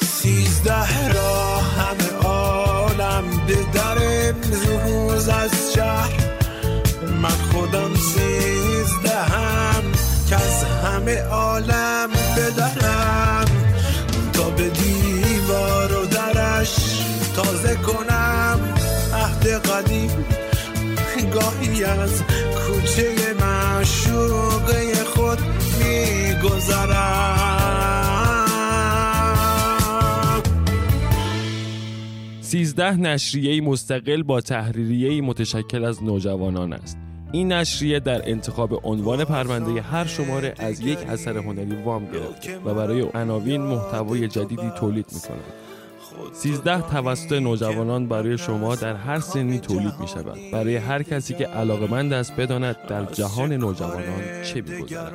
سیزده را همه عالم به در امروز از شهر. من خودم سیزدهم که از همه عالم بدرم. قدیم. گاهی از کوچه معشوقه خود میگذرم. سیزده نشریه مستقل با تحریریه متشکل از نوجوانان است. این نشریه در انتخاب عنوان پرونده هر شماره از یک اثر هنری وام گرفته و برای عناوین محتوای جدیدی تولید می‌کند. 13 توسط نوجوانان برای شما در هر سنی تولید می شود برای هر کسی که علاقمند است بداند در جهان نوجوانان چه میگذرد.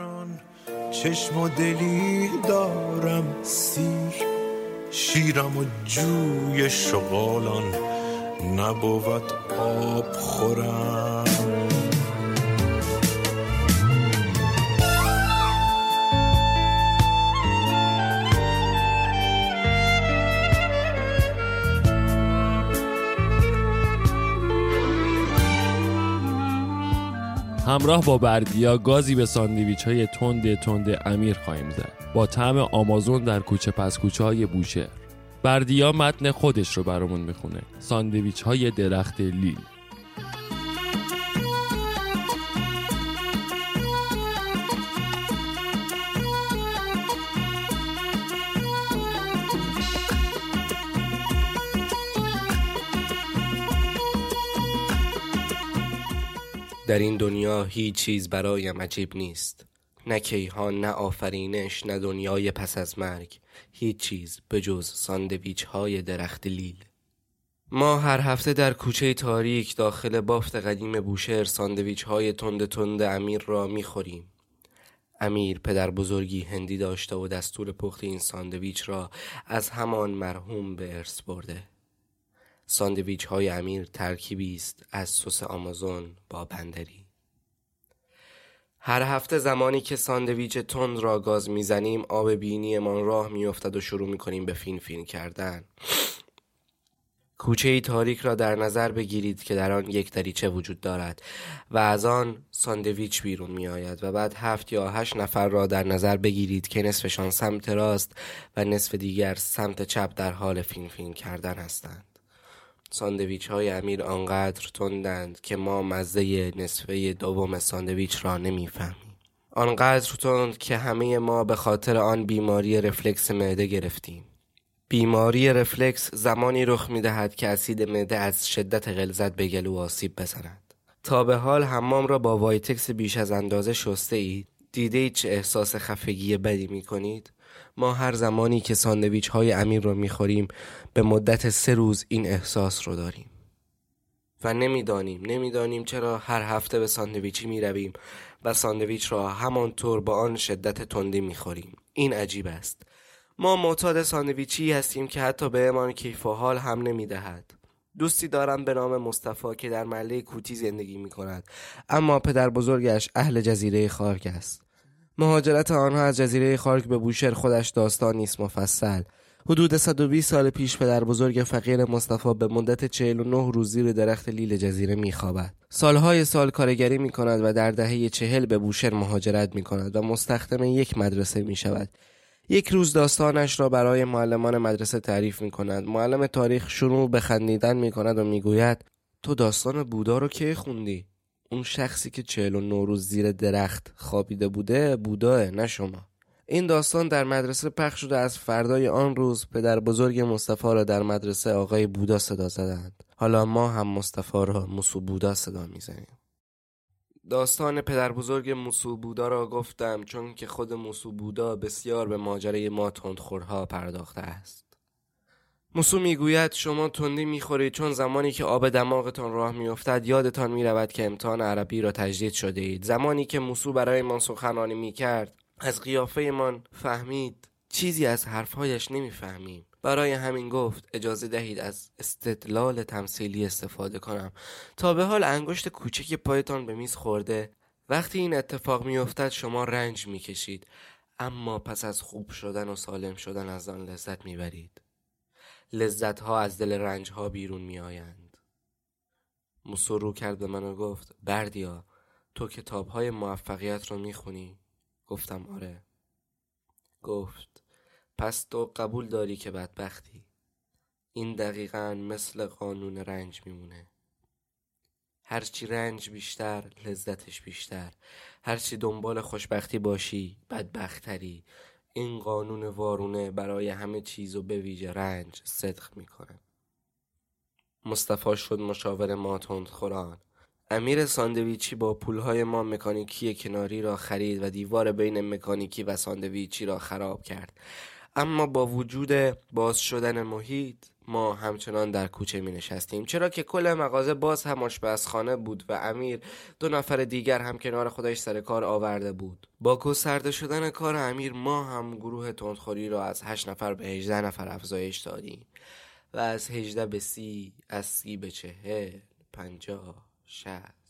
چشم و دلی دارم سیر شیرم و جوی شغالان. نبود آب خورم. همراه با بردیا گازی به ساندویچ های تند تند امیر خواهیم زد. با طعم آمازون در کوچه پس کوچه های بوشهر. بردیا متن خودش رو برامون می‌خونه. ساندویچ های درخت لیل. در این دنیا هیچ چیز برایم عجیب نیست. نه کیهان نه آفرینش نه دنیای پس از مرگ. هیچ چیز به جز ساندویچ های درخت لیل. ما هر هفته در کوچه تاریک داخل بافت قدیم بوشهر ساندویچ های تند تند امیر را می‌خوریم. امیر پدر بزرگی هندی داشته و دستور پخت این ساندویچ را از همان مرحوم به ارث برده. ساندویچ های امیر ترکیبی است از سس آمازون با بندری. هر هفته زمانی که ساندویچ تند را گاز می‌زنیم آب بینیمان راه میافتد و شروع می‌کنیم به فین فین کردن. کوچه تاریک را در نظر بگیرید که در آن یک دریچه وجود دارد و از آن ساندویچ بیرون می آید و بعد هفت یا هشت نفر را در نظر بگیرید که نصفشان سمت راست و نصف دیگر سمت چپ در حال فین فین کردن هستند. ساندویچ های امیر آنقدر تندند که ما مزه نصفه دوم ساندویچ را نمی‌فهمیم. آنقدر تند که همه ما به خاطر آن بیماری رفلکس معده گرفتیم. بیماری رفلکس زمانی رخ می دهد که اسید معده از شدت غلظت به گلو آسیب بزند. تا به حال حمام را با وایتکس بیش از اندازه شسته اید دیده اید چه احساس خفگی بدی می کنید ما هر زمانی که ساندویچ های امیر رو می خوریم به مدت سه روز این احساس رو داریم. و نمی‌دانیم نمی‌دانیم چرا هر هفته به ساندویچی می رویم و ساندویچ را همانطور با آن شدت تندی می خوریم این عجیب است. ما معتاد ساندویچی هستیم که حتی به امان کیف و حال هم نمی دهد. دوستی دارم به نام مصطفی که در محله کوتی زندگی می کند اما پدر بزرگش اهل جزیره خارک است. مهاجرت آنها از جزیره خارک به بوشهر خودش داستان نیست مفصل حدود 120 سال پیش پدر بزرگ فقیر مصطفی به مدت 49 روز زیر درخت لیل جزیره میخوابد. سالهای سال کارگری می کند و در دهه چهل به بوشهر مهاجرت می کند و مستخدم یک مدرسه می شود. یک روز داستانش را برای معلمان مدرسه تعریف می کند. معلم تاریخ شروع به خندیدن می کند و می گوید تو داستان بودا رو کی خوندی اون شخصی که چهل و نوروز زیر درخت خوابیده بوده بوداه نه شما. این داستان در مدرسه پخش شده از فردای آن روز پدر بزرگ مصطفی را در مدرسه آقای بودا صدا زدند. حالا ما هم مصطفی را موسو بودا صدا می‌زنیم. داستان پدر بزرگ موسو بودا را گفتم چون که خود موسو بودا بسیار به ماجرای ما تندخورها پرداخته است. موسو می‌گوید شما تندی می‌خورید چون زمانی که آب دماغتان راه میافتد یادتان می‌رود که امتحان عربی را تجدید شده اید. زمانی که موسو برای من سخنرانی می‌کرد از قیافه من فهمید چیزی از حرفهایش نمی‌فهمیم. برای همین گفت اجازه دهید از استدلال تمثیلی استفاده کنم. تا به حال انگشت کوچک پایتان به میز خورده وقتی این اتفاق میافتد شما رنج می‌کشید. اما پس از خوب شدن و سالم شدن از آن لذت می‌برید. لذت ها از دل رنج ها بیرون میآیند. موسو رو کرد به من و گفت بردیا تو کتاب های موفقیت رو می‌خونی؟ گفتم آره. گفت پس تو قبول داری که بدبختی. این دقیقا مثل قانون رنج میمونه. هرچی رنج بیشتر لذتش بیشتر. هرچی دنبال خوشبختی باشی بدبختری. این قانون وارونه برای همه چیز و به ویژه رنج صدق می‌کنه. مصطفی شد مشاور ما خوران. امیر ساندویچی با پولهای ما مکانیکی کناری را خرید و دیوار بین مکانیکی و ساندویچی را خراب کرد. اما با وجود باز شدن محیط ما همچنان در کوچه می نشستیم. چرا که کل مغازه باز هم آشپزخانه بود و امیر دو نفر دیگر هم کنار خودش سر کار آورده بود. با گسترده شدن کار امیر ما هم گروه تندخوری را از هشت نفر به هجده نفر افزایش دادیم. و از هجده به سی از سی به چهل پنجاه شست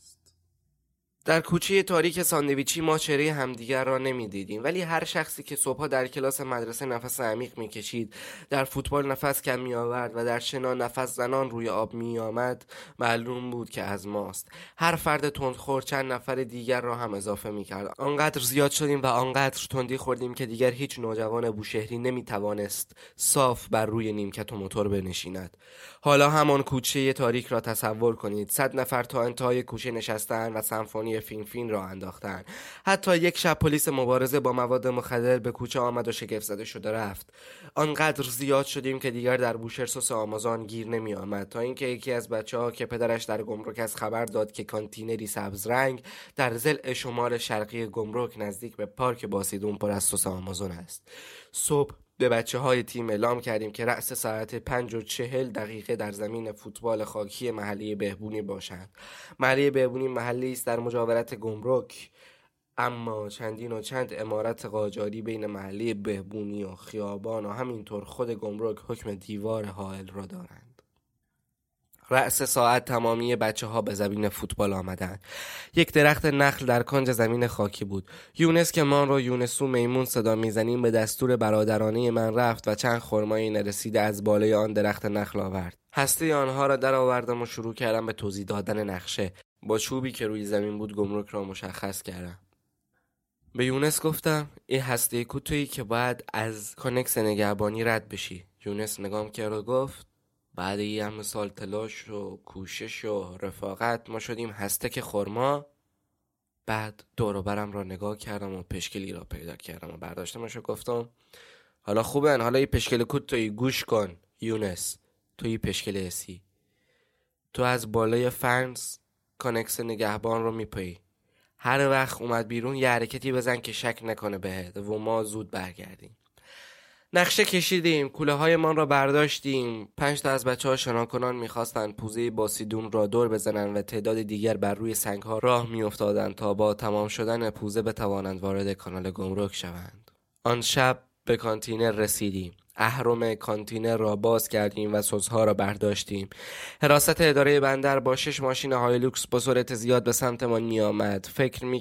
در کوچه تاریک ساندویچی ما چهره همدیگر را نمی‌دیدیم. ولی هر شخصی که صبحها در کلاس مدرسه نفس عمیق می‌کشید در فوتبال نفس کم می آورد و در شنا نفس زنان روی آب می آمد معلوم بود که از ماست. هر فرد تندخور چند نفر دیگر را هم اضافه می کرد آنقدر زیاد شدیم و آنقدر تندی خوردیم که دیگر هیچ نوجوان بوشهری نمی توانست صاف بر روی نیمکت و موتور بنشیند. حالا همان کوچه تاریک را تصور کنید. صد نفر تا انتهای کوچه نشستن و سمفونی فین فین را انداختن. حتی یک شب پلیس مبارزه با مواد مخدر به کوچه آمد و شگفت زده شده رفت. آنقدر زیاد شدیم که دیگر در بوشهر سس آمازان گیر نمی آمد. تا اینکه یکی از بچه ها که پدرش در گمرک از خبر داد که کانتینری سبز رنگ در زل شمال شرقی گمرک نزدیک به پارک باسیدون پر از سس آمازون است. صبح به بچه های تیم اعلام کردیم که رأس ساعت پنج و چهل دقیقه در زمین فوتبال خاکی محلی بهبونی باشند. محلی بهبونی محلی است در مجاورت گمرک اما چندین و چند امارت قاجاری بین محلی بهبونی و خیابان و همینطور خود گمرک حکم دیوار حائل را دارند. رأس ساعت تمامی بچه ها به زمین فوتبال آمدند. یک درخت نخل در کنج زمین خاکی بود. یونس که من رو یونسو میمون صدا می‌زنیم به دستور برادرانه من رفت و چند خرمایی نرسیده از بالای آن درخت نخل آورد. هسته آنها را در آوردم و شروع کردم به توضیح دادن نقشه. با چوبی که روی زمین بود گمرک را مشخص کردم. به یونس گفتم این هستک تویی که باید از کانکس نگهبانی رد بشی. یونس نگام کرد و گفت بعد یه همه سال تلاش و کوشش و رفاقت ما شدیم هستک خورما بعد دوروبرم را نگاه کردم و پشکلی را پیدا کردم و برداشتمش و گفتم حالا خوبه حالا یه پشکل کود توی گوش کن یونس توی پشکل اسی تو از بالای فرنس کانکس نگهبان رو میپایی هر وقت اومد بیرون یه حرکتی بزن که شک نکنه بهت و ما زود برگردیم. نقشه کشیدیم کوله های من را برداشتیم. پنج تا از بچه ها شناکنان می‌خواستند پوزه باسیدون را دور بزنند و تعداد دیگر بر روی سنگ ها راه میافتادند تا با تمام شدن پوزه بتوانند وارد کانال گمرک شوند. آن شب به کانتینر رسیدیم. اهرم کانتینر را باز کردیم و سس‌ها را برداشتیم. حراست اداره بندر با شش ماشین هایلوکس با سرعت زیاد به سمتمان می آمد فکر می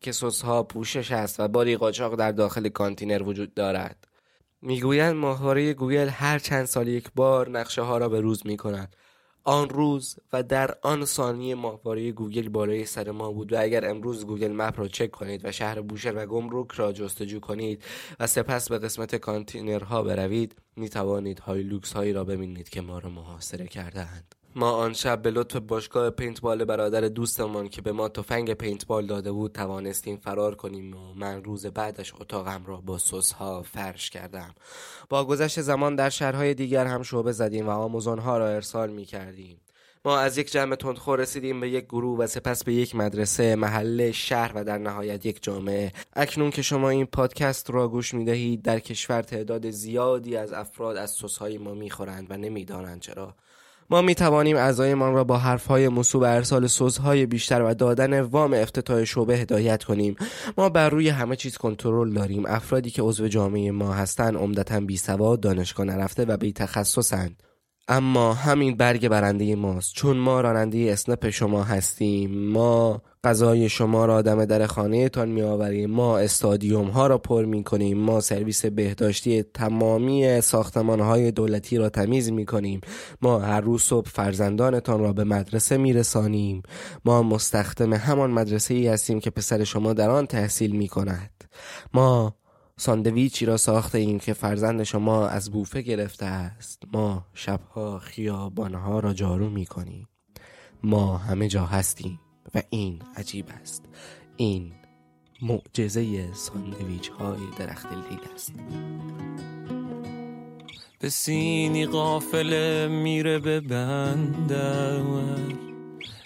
که سس‌ها پوشش است و باری قاچاق در داخل کانتینر وجود دارد. می‌گویند ماهواره گوگل هر چند سال یک بار نقشه ها را به روز می کند. آن روز و در آن ثانیه ماهواره گوگل بالای سر ما بود و اگر امروز گوگل مپ را چک کنید و شهر بوشهر و گمرک را جستجو کنید و سپس به قسمت کانتینرها بروید می توانید هایلوکس هایی را ببینید که ما را محاصره کردهاند ما آن شب به لطف باشگاه پینتبال برادر دوستمان که به ما تفنگ پینتبال داده بود توانستیم فرار کنیم و من روز بعدش اتاقم را با سسها فرش کردم. با گذشت زمان در شهرهای دیگر هم شعبه زدیم و آموزانها را ارسال می کردیم ما از یک جمع تندخور رسیدیم به یک گروه و سپس به یک مدرسه محله شهر و در نهایت یک جامعه. اکنون که شما این پادکست را گوش می دهید در کشور تعداد زیادی از افراد از سسهای ما می‌خورند و نمی‌دانند چرا. ما می توانیم اعضایمان را با حرفهای مصوب ارسال سوزهای بیشتر و دادن وام افتتاح شعبه هدایت کنیم. ما بر روی همه چیز کنترل داریم. افرادی که عضو جامعه ما هستند عمدتا بیسواد دانشگاه نرفته و بی تخصصند اما همین برگ برنده ماست. چون ما راننده اسنپ شما هستیم ما غذای شما را دم در خانه تان می آوریم ما استادیوم ها را پر می کنیم ما سرویس بهداشتی تمامی ساختمان های دولتی را تمیز می کنیم ما هر روز صبح فرزندانتان را به مدرسه می رسانیم ما مستخدم همان مدرسه ای هستیم که پسر شما در آن تحصیل می کند ما ساندویچی را ساخته ایم که فرزند شما از بوفه گرفته است. ما شبها خیابانها را جارو می کنیم ما همه جا هستیم و این عجیب است. این معجزه ساندویچ های درخت لیل است. به سینی قافله میره به بندر.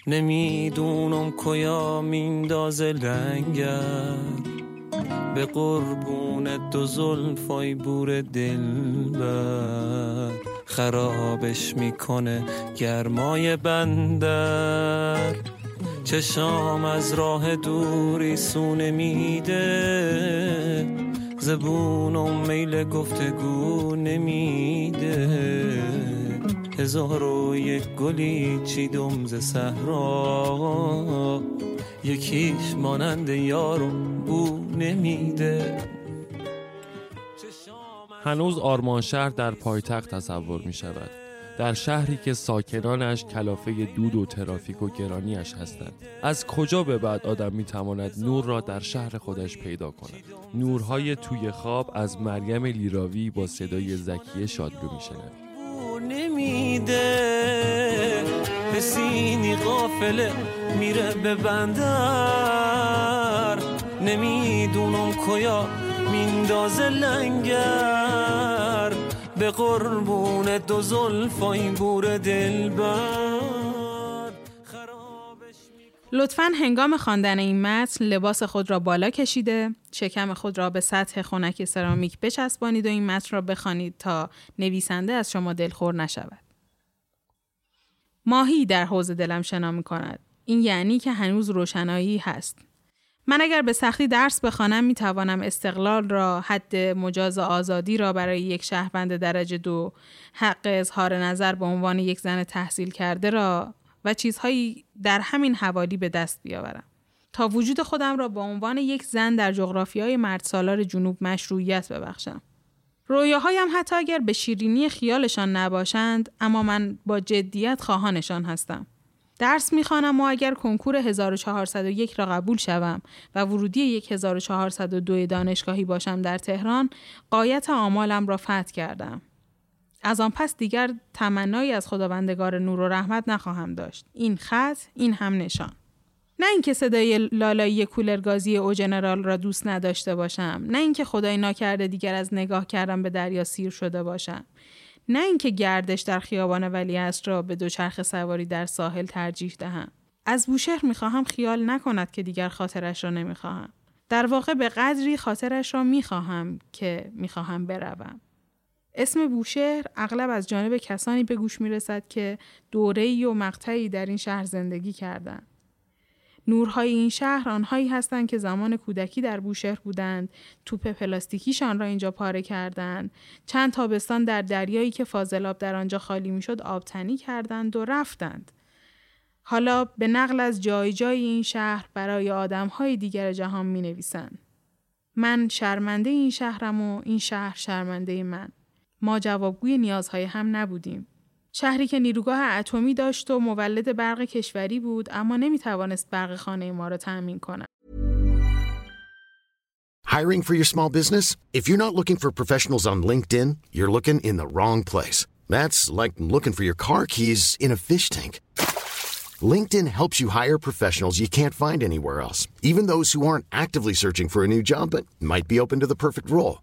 نمی‌دونم کیا میندازه لنگر. به قربون دو زلفای بور دل بر. خرابش می‌کنه گرمای بندر. چشام از راه دوری سونه میده. زبون و میل گفتگو نمیده. هزار و یک گلی چیدم ز صحرا. یکیش مانند یارو بو نمیده. هنوز آرمان شهر در پایتخت تصور می شود در شهری که ساکنانش کلافه دود و ترافیک و گرانیش هستند. از کجا به بعد آدم می تواند نور را در شهر خودش پیدا کند؟ نورهای توی خواب از مریم لیراوی با صدای زکیه شادلو می شنوید نمیده. سینی قافله میره به بندر. نمی‌دونم کیا میندازه لنگر. به قربون دو زلفای بور دلبر. لطفا هنگام خواندن این متن لباس خود را بالا کشیده، شکم خود را به سطح خنک سرامیک بچسبانید و این متن را بخوانید تا نویسنده از شما دلخور نشود. ماهی در حوز دلم شنا می کند. این یعنی که هنوز روشنایی هست. من اگر به سختی درس بخوانم می توانم استقلال را حد مجاز آزادی را برای یک شهروند درجه دو حق اظهار نظر به عنوان یک زن تحصیل کرده را و چیزهایی در همین حوالی به دست بیاورم تا وجود خودم را به عنوان یک زن در جغرافیای مرد سالار جنوب مشروعیت ببخشم رویاهایم حتی اگر به شیرینی خیالشان نباشند اما من با جدیت خواهانشان هستم. درس می‌خوانم و اگر کنکور 1401 را قبول شوم و ورودی 1402 دانشگاهی باشم در تهران قایت آمالم را فتح کردم. از آن پس دیگر تمنایی از خداوندگار نور و رحمت نخواهم داشت. این خط این هم نشان. نه اینکه صدای لالایی کولرگازی او جنرال را دوست نداشته باشم نه اینکه خدای ناکرده دیگر از نگاه کردم به دریا سیر شده باشم نه اینکه گردش در خیابان ولیعصر را به دوچرخ سواری در ساحل ترجیح دهم. از بوشهر می‌خواهم خیال نکند که دیگر خاطرش را نمی‌خواهم. در واقع به قدری خاطرش را می‌خواهم که می‌خواهم بروم. اسم بوشهر اغلب از جانب کسانی به گوش می‌رسد که دوره‌ای و مقطعی در این شهر زندگی کردند. نورهای این شهر آنهایی هستند که زمان کودکی در بوشهر بودند توپ پلاستیکیشان را اینجا پاره کردند چند تابستان در دریایی که فاضلاب در آنجا خالی می‌شد آبتنی کردند و رفتند حالا به نقل از جای جای این شهر برای آدمهای دیگر جهان می نویسند. من شرمنده این شهرم و این شهر شرمنده من. ما جوابگوی نیازهای هم نبودیم. شهری که نیروگاه اتمی داشت و مولد برق کشوری بود اما نمی توانست برق خانه ما را تأمین کند. Hiring for your small business? If you're not looking for professionals on LinkedIn, you're looking in the wrong place. That's like looking for your car keys in a fish tank. LinkedIn helps you hire professionals you can't find anywhere else, even those who aren't actively searching for a new job but might be open to the perfect role.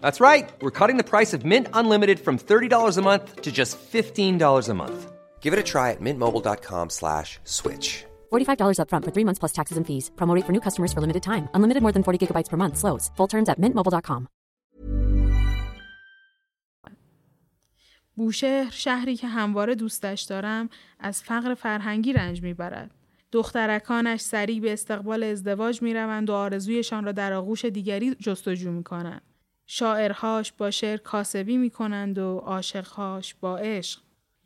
That's right. We're cutting the price of Mint Unlimited from $30 a month to just $15 a month. Give it a try at mintmobile.com slash switch. $45 upfront for three months plus taxes and fees. Promo rate for new customers for limited time. Unlimited more than 40 gigabytes per month. Slows. Full terms at mintmobile.com. بوشهر شهری که همواره دوستش دارم از فقر فرهنگی رنج میبرد. دخترکانش سریع به استقبال ازدواج می روند و آرزویشان را در آغوش دیگری جستجو می کنند. شاعرهاش با شعر کاسبی می کنند و عاشقهاش با عشق.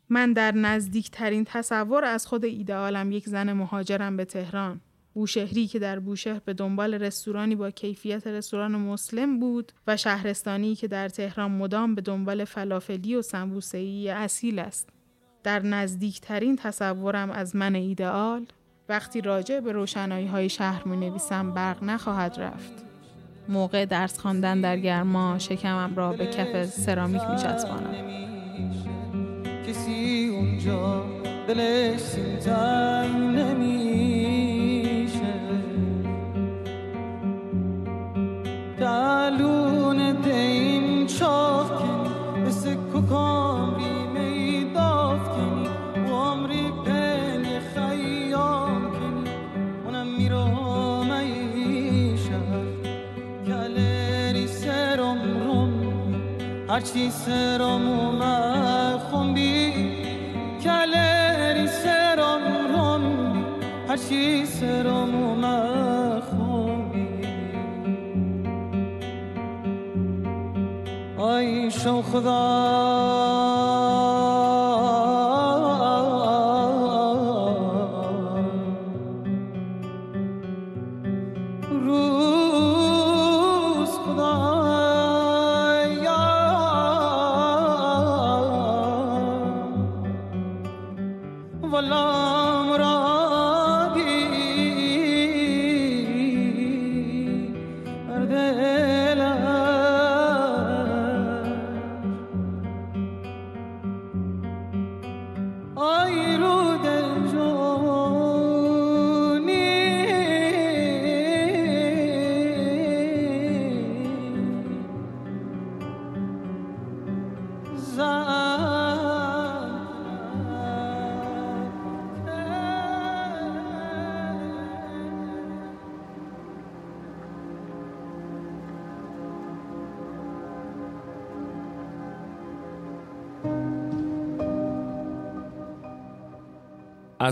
من در نزدیکترین تصور از خود ایدئالم یک زن مهاجرم به تهران. بوشهری که در بوشهر به دنبال رستورانی با کیفیت رستوران مسلم بود و شهرستانی که در تهران مدام به دنبال فلافلی و سمبوسه‌ای اصیل است. در نزدیکترین تصورم از من ایدئال وقتی راجع به روشنایی های شهر می نویسم برق نخواهد رفت. موقع درس خواندن در گرما شکمم را به کف سرامیک می چسبانم. کسی اونجا دلش هرچی سرم اومد خونبی کلری سرم روم هرچی سرم اومد خونبی آی شو خدا.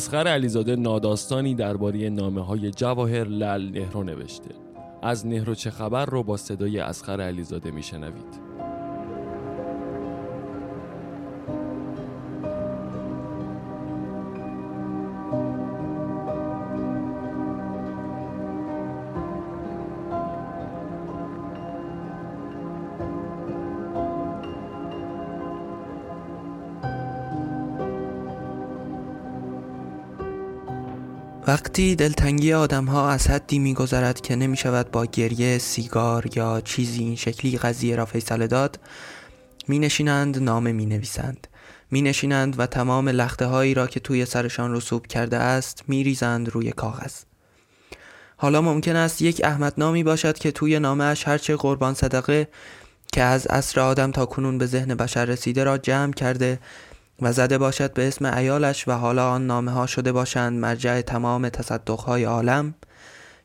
اسخر علیزاده ناداستانی درباره نامه های جواهر لل نهرو نوشته. از نهرو چه خبر رو با صدای اسخر علیزاده میشنوید. وقتی دلتنگی آدم ها از حدی می گذرد که نمی شود با گریه، سیگار یا چیزی این شکلی قضیه را فیصله داد می نشینند نامه می نویسند می نشینند و تمام لخته هایی را که توی سرشان رسوب کرده است می ریزند روی کاغذ. حالا ممکن است یک احمد نامی باشد که توی نامش هرچه قربان صدقه که از عصر آدم تا کنون به ذهن بشر رسیده را جمع کرده و زده باشد به اسم ایالش و حالا آن نامه ها شده باشند مرجع تمام تصدق های عالم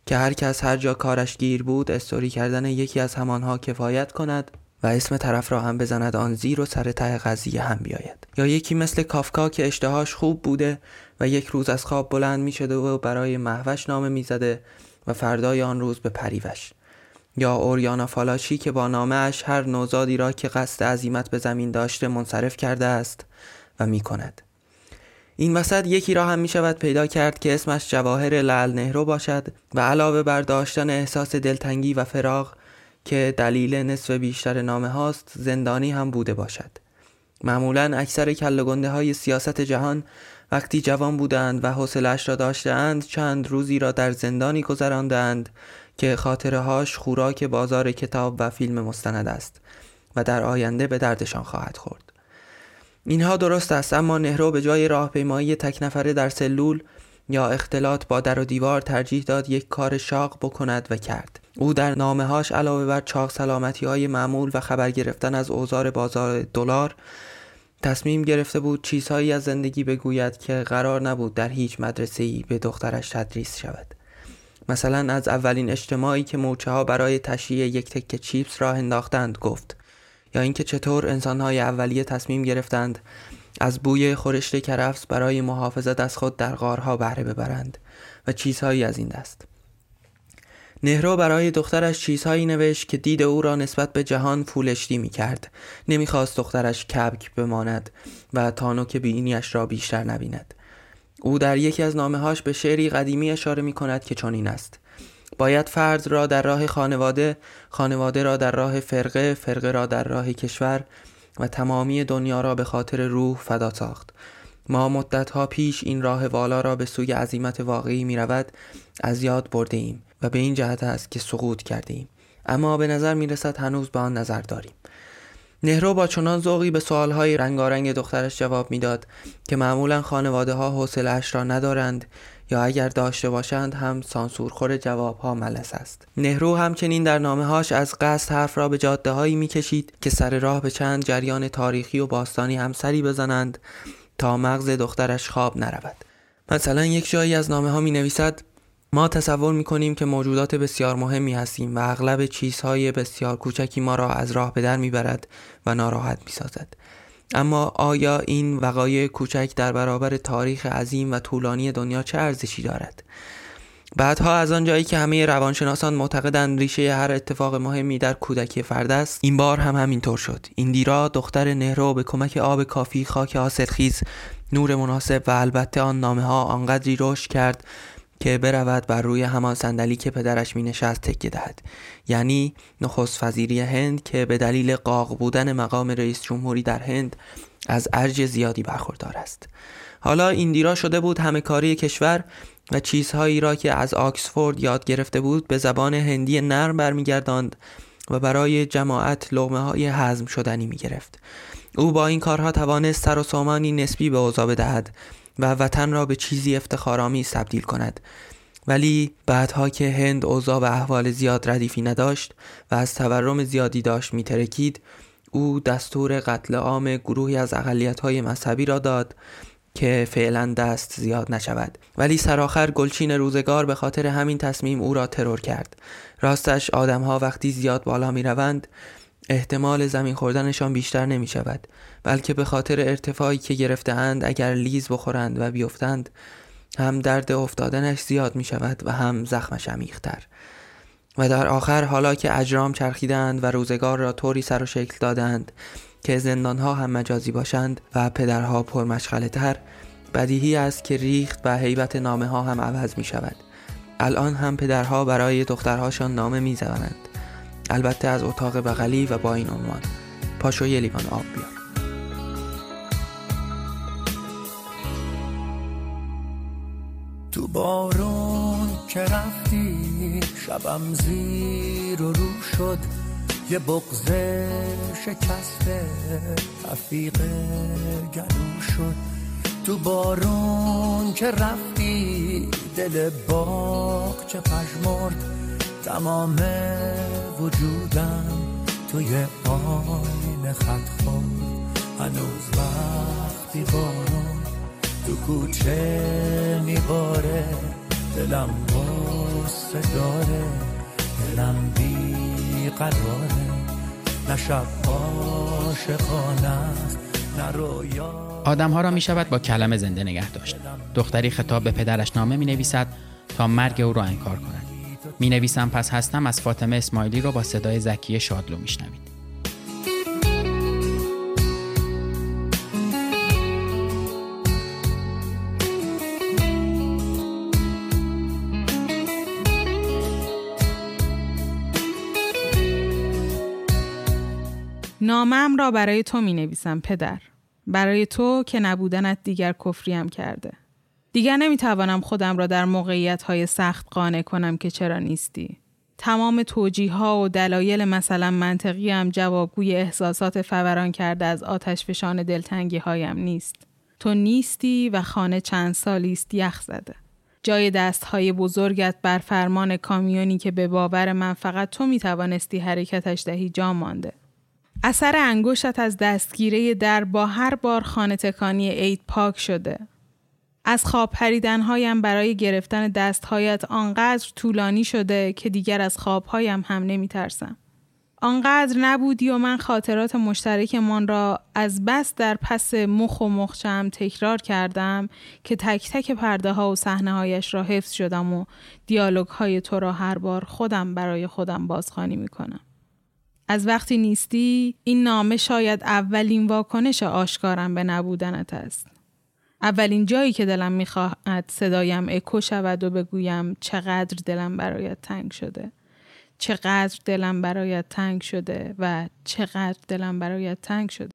که هر کس هر جا کارش گیر بود استوری کردن یکی از همانها کفایت کند و اسم طرف را هم بزند آن زیر و سر ته قضیه هم بیاید. یا یکی مثل کافکا که اشتهاش خوب بوده و یک روز از خواب بلند می شده و برای محوش نامه می زده و فردای آن روز به پریوش. یا اوریانا فالاشی که با نامه اش هر نوزادی را که قصد عزیمت به زمین داشته منصرف کرده است و می کند این وسط یکی را هم می شود پیدا کرد که اسمش جواهر لال نهرو باشد و علاوه بر داشتن احساس دلتنگی و فراغ که دلیل نصف بیشتر نامه هاست زندانی هم بوده باشد. معمولا اکثر کلگنده های سیاست جهان وقتی جوان بودند و حوصلش را داشتند چند روزی را در زندانی گذراندند که خاطره هاش خوراک بازار کتاب و فیلم مستند است و در آینده به دردشان خواهد خورد. اینها درست است اما نهرو به جای راهپیمایی تک نفره در سلول یا اختلاط با در و دیوار ترجیح داد یک کار شاق بکند و کرد. او در نامه هاش علاوه بر چاق سلامتی های معمول و خبر گرفتن از اوزار بازار دلار تصمیم گرفته بود چیزهایی از زندگی بگوید که قرار نبود در هیچ مدرسه ای به دخترش تدریس شود. مثلا از اولین اجتماعی که موچه ها برای تشییع یک تکه چیپس راه انداختند گفت یا اینکه چطور انسانهای اولیه تصمیم گرفتند از بوی خورشت کرفس برای محافظت از خود در غارها بهره ببرند و چیزهایی از این دست نهرو برای دخترش چیزهایی نوشت که دید او را نسبت به جهان فولشتی می کرد. نمی‌خواست دخترش کبک بماند و تانوک بینیش را بیشتر نبیند. او در یکی از نامه هاش به شعری قدیمی اشاره می کند که چنین است. باید فرد را در راه خانواده، خانواده را در راه فرقه، فرقه را در راه کشور و تمامی دنیا را به خاطر روح فدا ساخت. ما مدتها پیش این راه والا را به سوی عظیمت واقعی می رود از یاد برده ایم و به این جهت است که سقوط کرده ایم. اما به نظر می رسد هنوز به آن نظر داریم. نهرو با چنان ذوقی به سوالهای رنگارنگ دخترش جواب می‌داد که معمولا خانواده ها حوصلهاش را ندارند یا اگر داشته باشند هم سانسورخور جواب ها ملس است نهرو همچنین در نامه هاش از قصد حرف را به جاده هایی می کشید که سر راه به چند جریان تاریخی و باستانی هم سری بزنند تا مغز دخترش خواب نرود مثلا یک جایی از نامه ها می نویسد ما تصور می کنیم که موجودات بسیار مهمی هستیم و اغلب چیزهای بسیار کوچکی ما را از راه به در می برد و ناراحت می سازد. اما آیا این وقایع کوچک در برابر تاریخ عظیم و طولانی دنیا چه ارزشی دارد؟ بعدها از آن جایی که همه روانشناسان معتقدند ریشه هر اتفاق مهمی در کودکی فرد است این بار هم همینطور شد ایندیرا دختر نهرو به کمک آب کافی خاک آسدخیز نور مناسب و البته آن نامه ها آنقدری رشد کرد که برود بر روی همان صندلی که پدرش می نشست تکیه دهد یعنی نخست وزیری هند که به دلیل قاق بودن مقام رئیس جمهوری در هند از ارج زیادی برخوردار است حالا ایندیرا شده بود همه کاری کشور و چیزهایی را که از آکسفورد یاد گرفته بود به زبان هندی نرم برمیگرداند و برای جماعت لغمه های هضم شدنی می گرفت. او با این کارها توانست سر و سامانی نسبی به اوضاع بدهد و وطن را به چیزی افتخارامی تبدیل کند. ولی بعدها که هند اوضاع و احوال زیاد ردیفی نداشت و از تورم زیادی داشت میترکید او دستور قتل عام گروهی از های مذهبی را داد که فعلا دست زیاد نشود. ولی سرآخر گلچین روزگار به خاطر همین تصمیم او را ترور کرد. راستش آدمها وقتی زیاد بالا می روند احتمال زمین خوردنشان بیشتر نمی شود بلکه به خاطر ارتفاعی که گرفتهاند اگر لیز بخورند و بیفتند هم درد افتادنش زیاد می شود و هم زخمش عمیقتر و در آخر حالا که اجرام چرخیدند و روزگار را طوری سر و شکل دادند که زندانها هم مجازی باشند و پدرها پرمشغله تر بدیهی است که ریخت و حیبت نامه ها هم عوض می شود الان هم پدرها برای دخترهاشان نامه می زنند. البته از اتاق بغلی و با این عنوان. پاشو یه لیوان آب بیار. تو بارون که رفتی شبم زیر و رو شد. یه بغزه شکسته تفیق گلو شد. تو بارون که رفتی دل باغ چه پشمرد تمام وجودم توی آینه خط خورد هنوز وقتی بارون تو کوچه میباره دلم بسته داره دلم بی قراره. نه شب عاشقانه است نه رویا. آدم ها را می شود با کلمه زنده نگه داشت. دختری خطاب به پدرش نامه می نویسد تا مرگ او را انکار کند. می نویسم پس هستم از فاطمه اسماعیلی رو با صدای زکیه شادلو میشنوید. نامم را برای تو می نویسم پدر برای تو که نبودنت دیگر کفریم کرده دیگر نمی توانم خودم را در موقعیت های سخت قانع کنم که چرا نیستی. تمام توجیه ها و دلایل مثلا منطقی هم جوابگوی احساسات فوران کرده از آتش فشان دلتنگی هایم نیست. تو نیستی و خانه چند سالی است یخ زده. جای دست های بزرگت بر فرمان کامیونی که به باور من فقط تو می توانستی حرکتش دهی جا مانده. اثر انگشتت از دستگیره در با هر بار خانه تکانی عید پاک شده. از خواب پریدنهایم برای گرفتن دستهایت آنقدر طولانی شده که دیگر از خوابهایم هم نمی ترسم. آنقدر نبودی و من خاطرات مشترکمان را از بس در پس مخ و مخشم تکرار کردم که تک تک پرده ها و صحنه هایش را حفظ شدم و دیالوگ های تو را هر بار خودم برای خودم بازخوانی می کنم. از وقتی نیستی این نامه شاید اولین واکنش آشکارم به نبودنت است. اولین جایی که دلم می‌خواهد صدایم اکو شود و بگویم چقدر دلم برایت تنگ شده. چقدر دلم برایت تنگ شده و چقدر دلم برایت تنگ شده.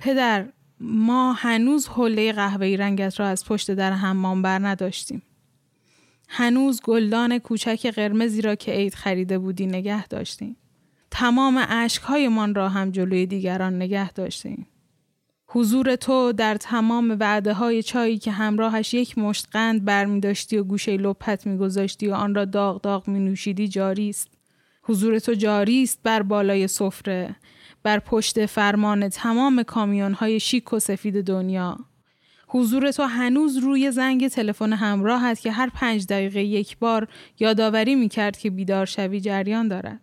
پدر ما هنوز حله قهوه‌ای رنگت را از پشت در حمام بر نداشتیم. هنوز گلدان کوچک قرمزی را که عید خریده بودی نگه داشتیم. تمام عشقهایمان را هم جلوی دیگران نگه داشتیم. حضور تو در تمام وعده های چایی که همراهش یک مشت قند برمی داشتی و گوشه لپت می گذاشتی و آن را داغ داغ می نوشیدی جاری است. حضور تو جاری است بر بالای سفره بر پشت فرمان تمام کامیون های شیک و سفید دنیا حضور تو هنوز روی زنگ تلفن همراهت که هر پنج دقیقه یک بار یادآوری می کرد که بیدار شوی جریان دارد.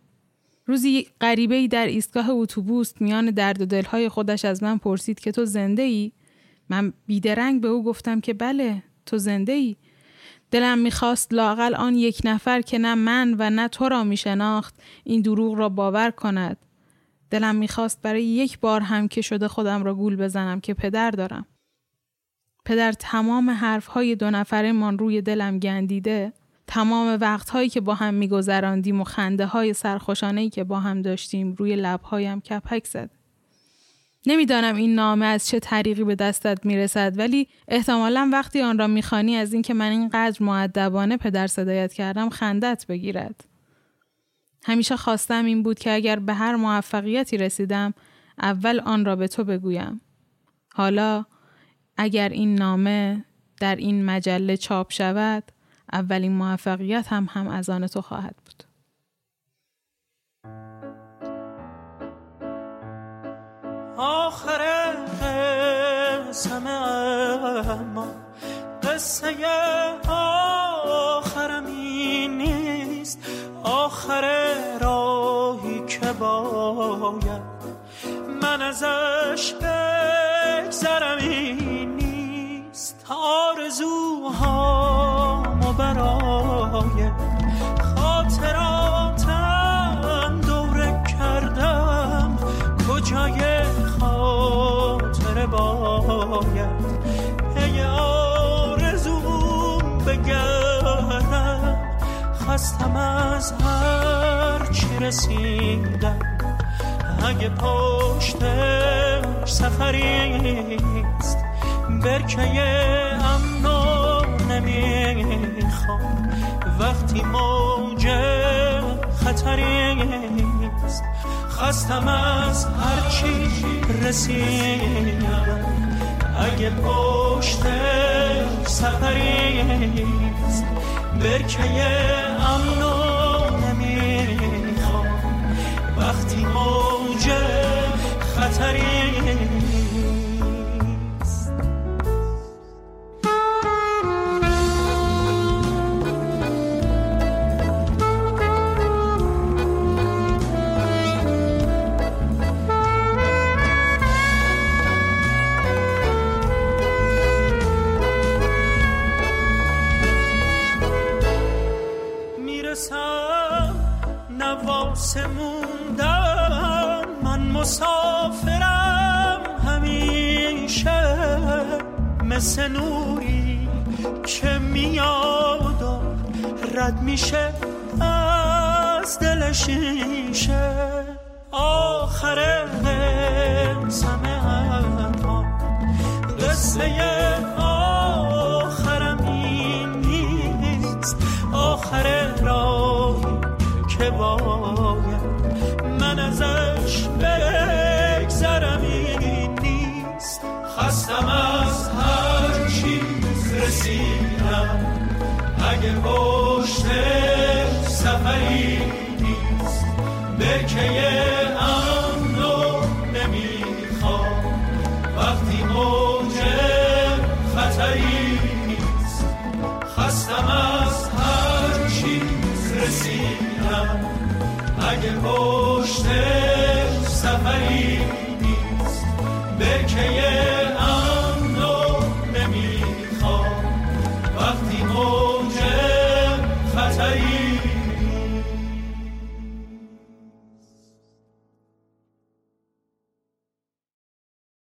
روزی غریبه در ایستگاه اتوبوس میان درد و دلهای خودش از من پرسید که تو زنده ای؟ من بیدرنگ به او گفتم که بله تو زنده ای؟ دلم می‌خواست لاقل آن یک نفر که نه من و نه تو را میشناخت این دروغ را باور کند دلم می‌خواست برای یک بار هم که شده خودم را گول بزنم که پدر دارم. پدر تمام حرفهای دو نفرمان روی دلم گندیده تمام وقتهایی که با هم میگذراندیم و خنده های که با هم داشتیم روی لبهایم کپک زد. نمی‌دانم این نامه از چه طریقی به دستت می‌رسد ولی احتمالا وقتی آن را می‌خوانی از اینکه من اینقدر معدبانه پدر صدایت کردم خندت بگیرد. همیشه خواستم این بود که اگر به هر موفقیتی رسیدم اول آن را به تو بگویم. حالا اگر این نامه در این مجله چاپ شود اولین موفقیت هم هم از آن تو خواهد بود. آخر قسم اما قصه آخرم این نیست آخر راهی که باید من ازش بگذرم این نیست آرزوهامو برای خاطراتم دوره کردم. کجای خاطر باید؟ پی آرزوم بگردم. خستم از چی رسیدم اگه پشت سفریست برکه امنو نمی‌خوام. وقتی موج خطریست خستم از هر چی رسیدم. اگه پشت سفریست برکه امنو وقتی موج خطریست مثل نوری که میاد و رد میشه از دل شیشه. آخر قسم اما قصه آخرم این نیست. آخر پشت سفری نیست. برکه